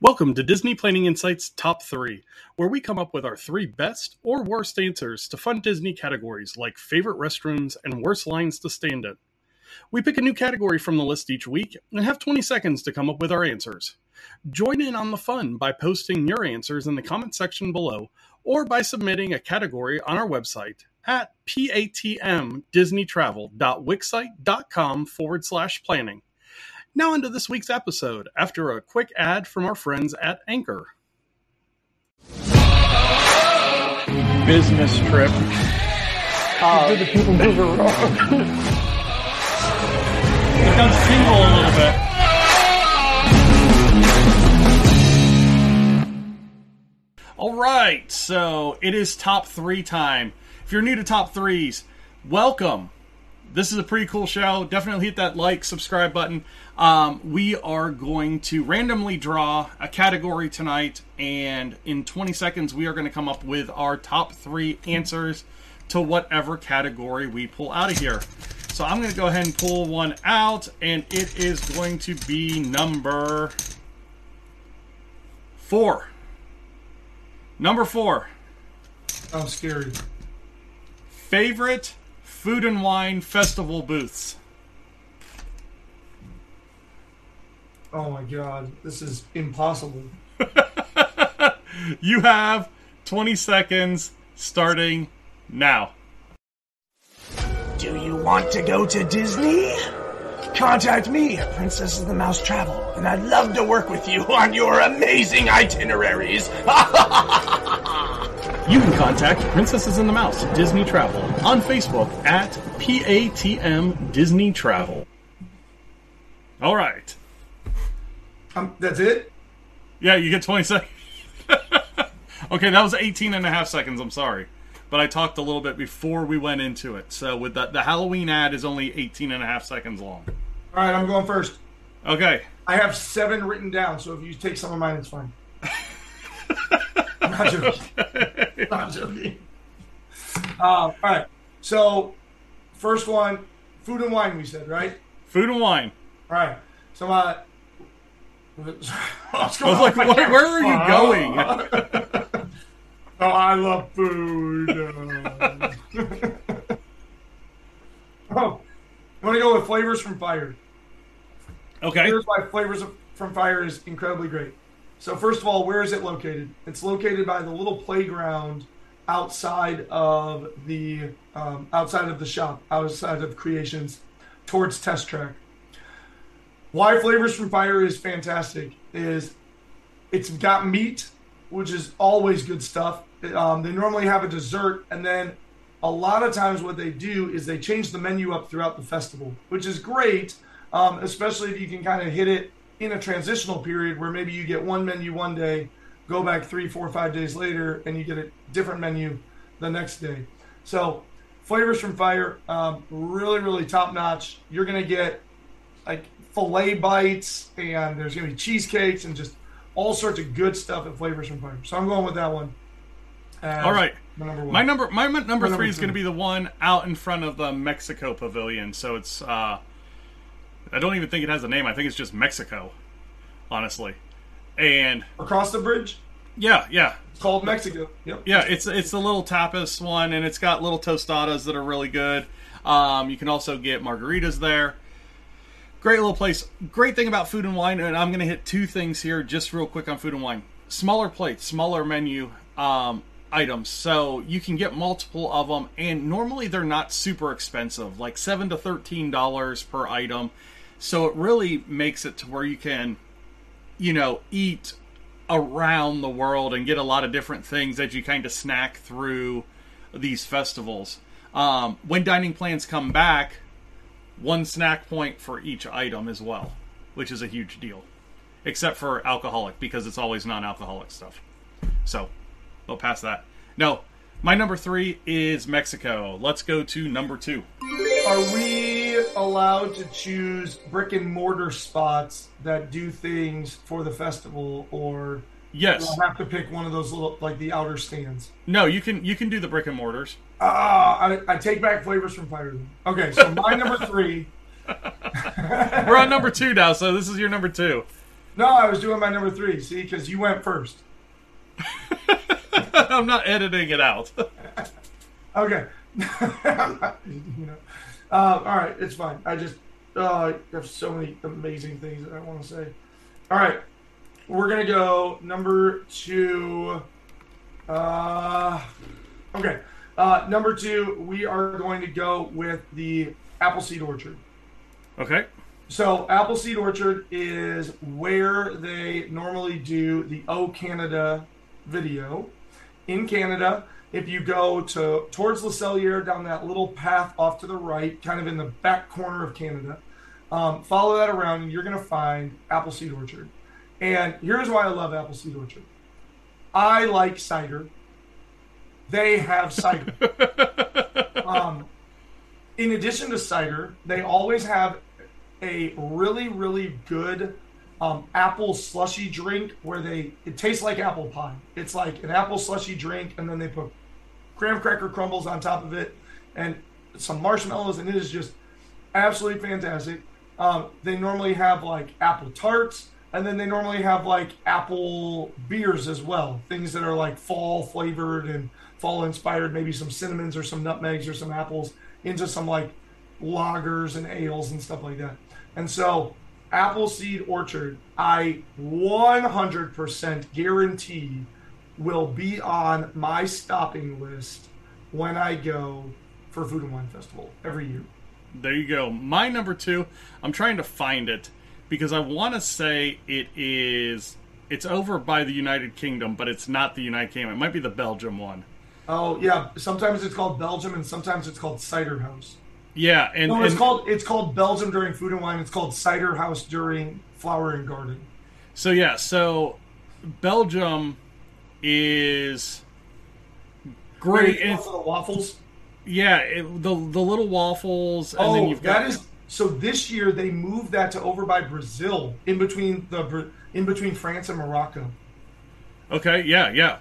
Welcome to Disney Planning Insights Top 3, where we come up with our three best or worst answers to fun Disney categories like favorite restrooms and worst lines to stand in. We pick a new category from the list each week and have 20 seconds to come up with our answers. Join in on the fun by posting your answers in the comment section below or by submitting a category on our website at patmdisneytravel.wixsite.com forward slash planning. Now, into this week's episode after a quick ad from our friends at Anchor. Business trip. Uh, the people move around. It does tingle a little bit. All right, so it is top three time. If you're new to top threes, welcome. This is a pretty cool show. Definitely hit that like, subscribe button. Um, we are going to randomly draw a category tonight, and in 20 seconds, we are going to come up with our top three answers to whatever category we pull out of here. So I'm going to go ahead and pull one out, and it is going to be number four. Number four. I'm scary. Favorite food and wine festival booths. Oh my god, this is impossible. you have 20 seconds starting now. Do you want to go to Disney? Contact me at Princess of the Mouse Travel, and I'd love to work with you on your amazing itineraries. You can contact Princesses and the Mouse Disney Travel on Facebook at PATM Disney Travel. All right. Um, that's it? Yeah, you get 20 seconds. okay, that was 18 and a half seconds. I'm sorry. But I talked a little bit before we went into it. So with the, the Halloween ad is only 18 and a half seconds long. All right, I'm going first. Okay. I have seven written down, so if you take some of mine, it's fine. Not joking. Not joking. Uh, all right, so first one, food and wine, we said, right? Food and wine. All right, so uh, I was like, where, where are you going? Oh, I love food. Uh, oh, I want to go with flavors from fire. Okay. Here's why flavors from fire is incredibly great. So first of all, where is it located? It's located by the little playground outside of the um, outside of the shop, outside of Creations, towards Test Track. Why flavors from fire is fantastic is it's got meat, which is always good stuff. Um, they normally have a dessert, and then a lot of times what they do is they change the menu up throughout the festival, which is great, um, especially if you can kind of hit it in a transitional period where maybe you get one menu one day, go back three, four, five days later, and you get a different menu the next day. So, flavors from fire, um, really, really top notch. You're gonna get like fillet bites, and there's gonna be cheesecakes and just all sorts of good stuff at Flavors from Fire. So I'm going with that one. All right. my number one. My number my number number three is going to be the one out in front of the Mexico Pavilion. So it's uh, I don't even think it has a name. I think it's just Mexico, honestly. And across the bridge. yeah, yeah, It's called Mexico. Yep. yeah. It's it's the little tapas one, and it's got little tostadas that are really good. Um, you can also get margaritas there. Great little place. Great thing about food and wine, and I'm going to hit two things here just real quick on food and wine. Smaller plates, smaller menu um, items, so you can get multiple of them, and normally they're not super expensive, like seven to thirteen dollars per item. So it really makes it to where you can, you know, eat around the world and get a lot of different things as you kind of snack through these festivals. Um, when dining plans come back, one snack point for each item as well, which is a huge deal. Except for alcoholic, because it's always non alcoholic stuff. So, we'll pass that. No, my number three is Mexico. Let's go to number two. Are we allowed to choose brick and mortar spots that do things for the festival, or Yes. I have to pick one of those little, like the outer stands? No, you can you can do the brick and mortars. Ah, I, I take back flavors from fire. Okay, so my number three. We're on number two now, so this is your number two. No, I was doing my number three. See, because you went first. I'm not editing it out. Okay. you know. Uh, all right, it's fine. I just uh, have so many amazing things that I want to say. All right, we're gonna go number two. Uh, okay, uh, number two. We are going to go with the Appleseed Orchard. okay. So Appleseed Orchard is where they normally do the O Canada video. In Canada, if you go to towards Le Cellier down that little path off to the right, kind of in the back corner of Canada, um, follow that around, and you're going to find Appleseed Orchard. And here's why I love Appleseed Orchard. I like cider. They have cider. um, in addition to cider, they always have a really, really good um, apple slushy drink where they it tastes like apple pie. It's like an apple slushy drink, and then they put graham cracker crumbles on top of it and some marshmallows, and it is just absolutely fantastic. Um, they normally have like apple tarts, and then they normally have like apple beers as well, things that are like fall flavored and fall inspired, maybe some cinnamons or some nutmegs or some apples into some like lagers and ales and stuff like that. And so, Appleseed Orchard, I 100% guarantee will be on my stopping list when I go for Food and Wine Festival every year. There you go. My number two, I'm trying to find it because I want to say it is. It's over by the United Kingdom, but it's not the United Kingdom. It might be the Belgium one. Oh yeah, sometimes it's called Belgium and sometimes it's called Cider House. Yeah, and, No, it's and- called it's called Belgium during Food and Wine. It's called Cider House during Flower and Garden. so yeah, so Belgium is great. and the waffles. yeah, it, the the little waffles, and oh, then you've got that is so. This year they moved that to over by Brazil, in between the in between France and Morocco. okay. Yeah, yeah.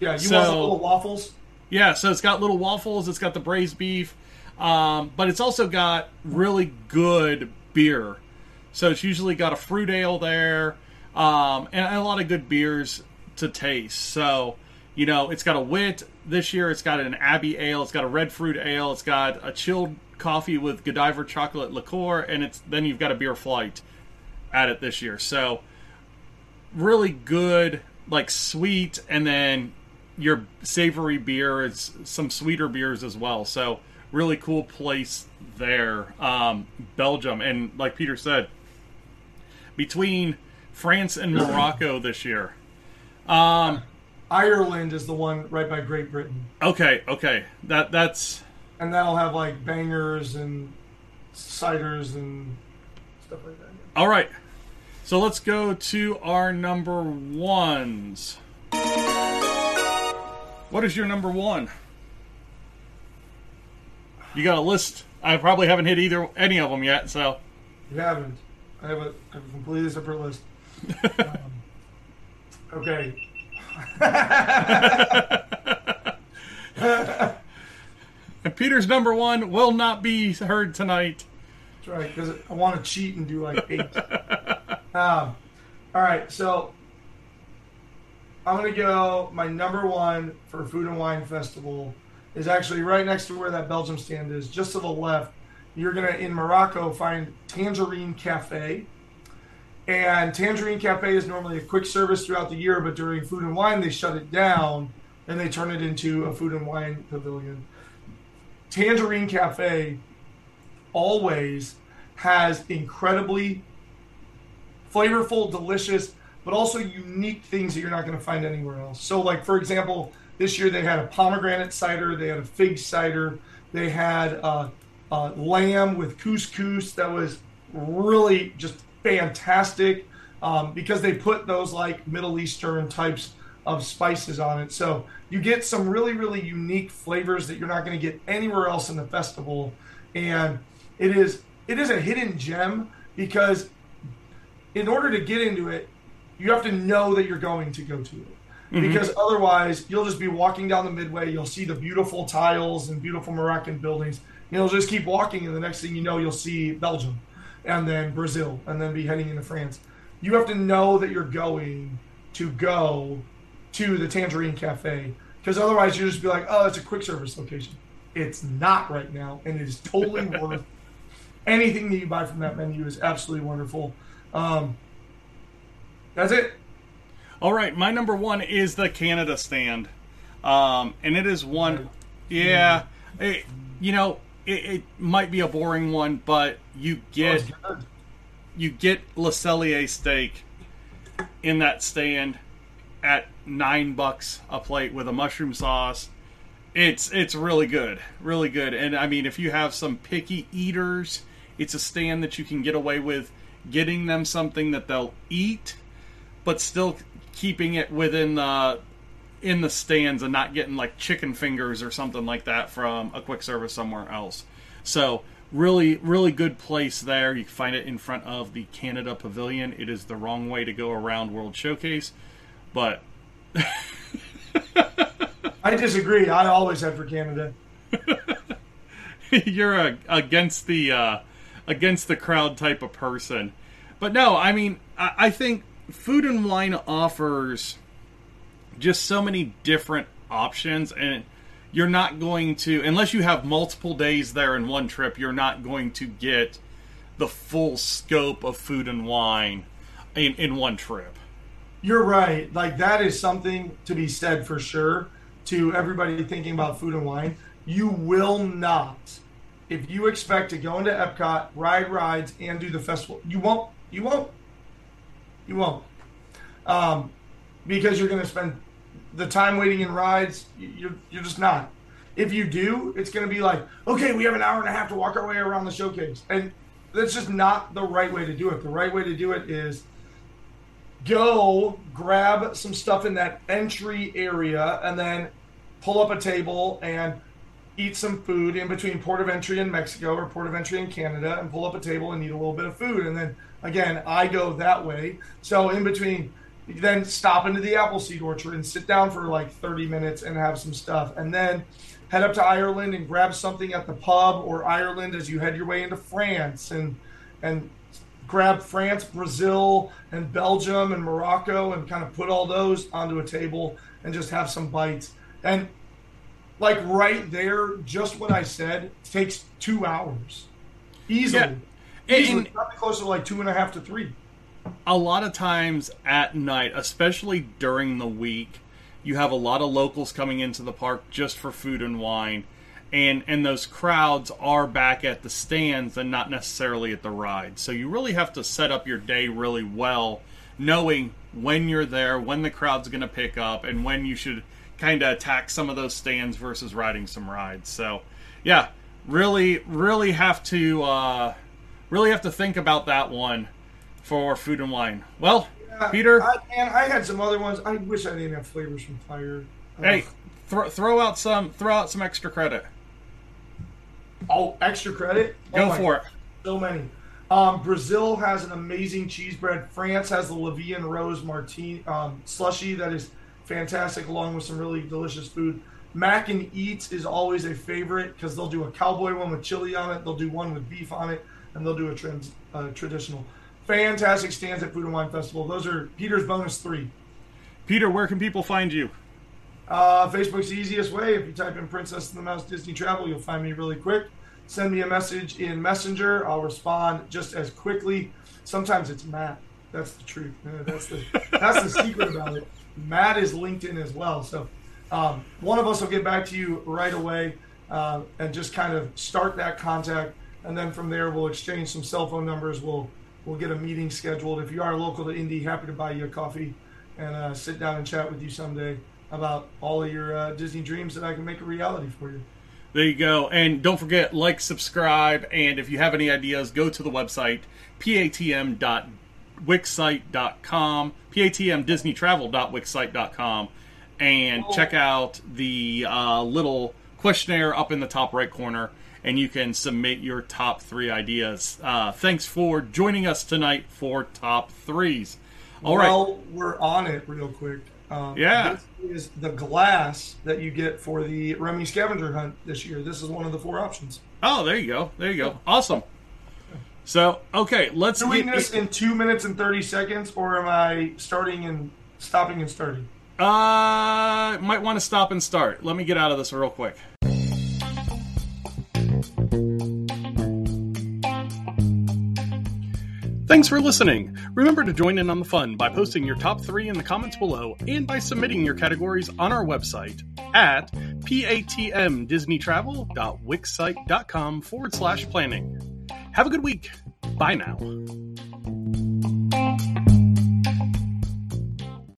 Yeah, you So- want the little waffles? Yeah, so it's got little waffles, it's got the braised beef, um, but it's also got really good beer. So it's usually got a fruit ale there, um, and a lot of good beers to taste. So, you know, it's got a wit this year, it's got an Abbey ale, it's got a red fruit ale, it's got a chilled coffee with Godiva chocolate liqueur, and it's then you've got a beer flight at it this year. So really good, like sweet, and then your savory beer is some sweeter beers as well. So really cool place there, um, Belgium, and like Peter said, between France and Morocco this year. Um, Ireland is the one right by Great Britain, Okay, okay, that that's and that'll have like bangers and ciders and stuff like that. all right. So let's go to our number ones. What is your number one? You got a list. I probably haven't hit either any of them yet. So You haven't. I have a, I have a completely separate list. um, okay. and Peter's number one will not be heard tonight. That's right, because I want to cheat and do like eight. um, all right, so I'm gonna go. My number one for Food and Wine Festival is actually right next to where that Belgium stand is, just to the left. You're gonna in Morocco find Tangerine Cafe, and Tangerine Cafe is normally a quick service throughout the year, but during Food and Wine they shut it down and they turn it into a Food and Wine pavilion. Tangerine Cafe always has incredibly flavorful, delicious, but also unique things that you're not going to find anywhere else. So, like for example, this year they had a pomegranate cider, they had a fig cider, they had uh, uh, lamb with couscous that was really just fantastic um, because they put those like Middle Eastern types of spices on it. So you get some really, really unique flavors that you're not going to get anywhere else in the festival, and it is it is a hidden gem because in order to get into it, you have to know that you're going to go to it. Because otherwise, you'll just be walking down the midway. You'll see the beautiful tiles and beautiful Moroccan buildings. You'll just keep walking, and the next thing you know, you'll see Belgium, and then Brazil, and then be heading into France. you have to know that you're going to go to the Tangerine Cafe because otherwise you'll just be like, oh, it's a quick service location. It's not right now, and it is totally worth anything that you buy from that menu is absolutely wonderful. Um, that's it. All right, my number one is the Canada stand, um, and it is one. Yeah, it, you know, it, it might be a boring one, but you get Oh, you get Le Cellier steak in that stand at nine bucks a plate with a mushroom sauce. It's it's really good, really good. And I mean, if you have some picky eaters, it's a stand that you can get away with getting them something that they'll eat, but still keeping it within the in the stands and not getting like chicken fingers or something like that from a quick service somewhere else. So really, really good place there. You can find it in front of the Canada Pavilion. It is the wrong way to go around World Showcase, but I disagree. I always head for Canada. you're a, against the uh, against the crowd type of person. But no, I mean, I, I think food and wine offers just so many different options, and you're not going to unless you have multiple days there in one trip. You're not going to get the full scope of food and wine in, in one trip. You're right. Like that is something to be said for sure to everybody thinking about food and wine. You will not, if you expect to go into Epcot, ride rides, and do the festival, you won't. You won't. You won't. Um, because you're going to spend the time waiting in rides. you- You're you're just not. If you do, it's going to be like, okay, we have an hour and a half to walk our way around the showcase, and that's just not the right way to do it. The right way to do it is go grab some stuff in that entry area and then pull up a table and eat some food in between port of entry in Mexico or port of entry in Canada and pull up a table and eat a little bit of food. And then again, I go that way. So in between, then stop into the Appleseed Orchard and sit down for like 30 minutes and have some stuff. And then head up to Ireland and grab something at the pub or Ireland as you head your way into France and and grab France, Brazil, and Belgium and Morocco and kind of put all those onto a table and just have some bites. And like right there, just what I said takes two hours. Easily. Yeah. Easily. And- Probably closer to like two and a half to three. a lot of times at night, especially during the week, you have a lot of locals coming into the park just for food and wine. And and those crowds are back at the stands and not necessarily at the ride. So you really have to set up your day really well, knowing when you're there, when the crowd's going to pick up, and when you should kind of attack some of those stands versus riding some rides. So, yeah, really, really have to uh, really have to think about that one for food and wine. Well, Peter, I, man, I had some other ones. I wish I didn't have flavors from fire. hey, throw throw out some throw out some extra credit. Oh, extra credit? Go Oh for it. So many. Um, Brazil has an amazing cheese bread. France has the La Vie en Rose Martini um, slushy that is fantastic, along with some really delicious food. Mac and Eats is always a favorite because they'll do a cowboy one with chili on it, they'll do one with beef on it, and they'll do a trans, uh, traditional. Fantastic stands at Food and Wine Festival. Those are Peter's bonus three. Peter, where can people find you? Uh, Facebook's the easiest way. If you type in Princess and the Mouse Disney Travel, you'll find me really quick. Send me a message in Messenger. I'll respond just as quickly. Sometimes it's Matt. That's the truth. That's the that's the secret about it. Matt is LinkedIn as well. So um, one of us will get back to you right away uh, and just kind of start that contact, and then from there we'll exchange some cell phone numbers. We'll we'll get a meeting scheduled. If you are local to Indy, happy to buy you a coffee and uh, sit down and chat with you someday about all of your uh, Disney dreams that I can make a reality for you. There you go. And don't forget, like, subscribe, and if you have any ideas, go to the website, patm.wixsite.com, patmdisneytravel.wixsite.com, and check out the uh, little questionnaire up in the top right corner, and you can submit your top three ideas. Uh, thanks for joining us tonight for top threes. All right. While we're on it, real quick. Um, Yeah. This is the glass that you get for the Remy scavenger hunt this year. This is one of the four options. Oh, there you go. There you go. Awesome. So okay, let's Doing get this in two minutes and thirty seconds, or am I starting and stopping and starting? Uh, might want to stop and start. Let me get out of this real quick. Thanks for listening. Remember to join in on the fun by posting your top three in the comments below and by submitting your categories on our website at patmdisneytravel.wixsite.com forward slash planning. Have a good week. Bye now.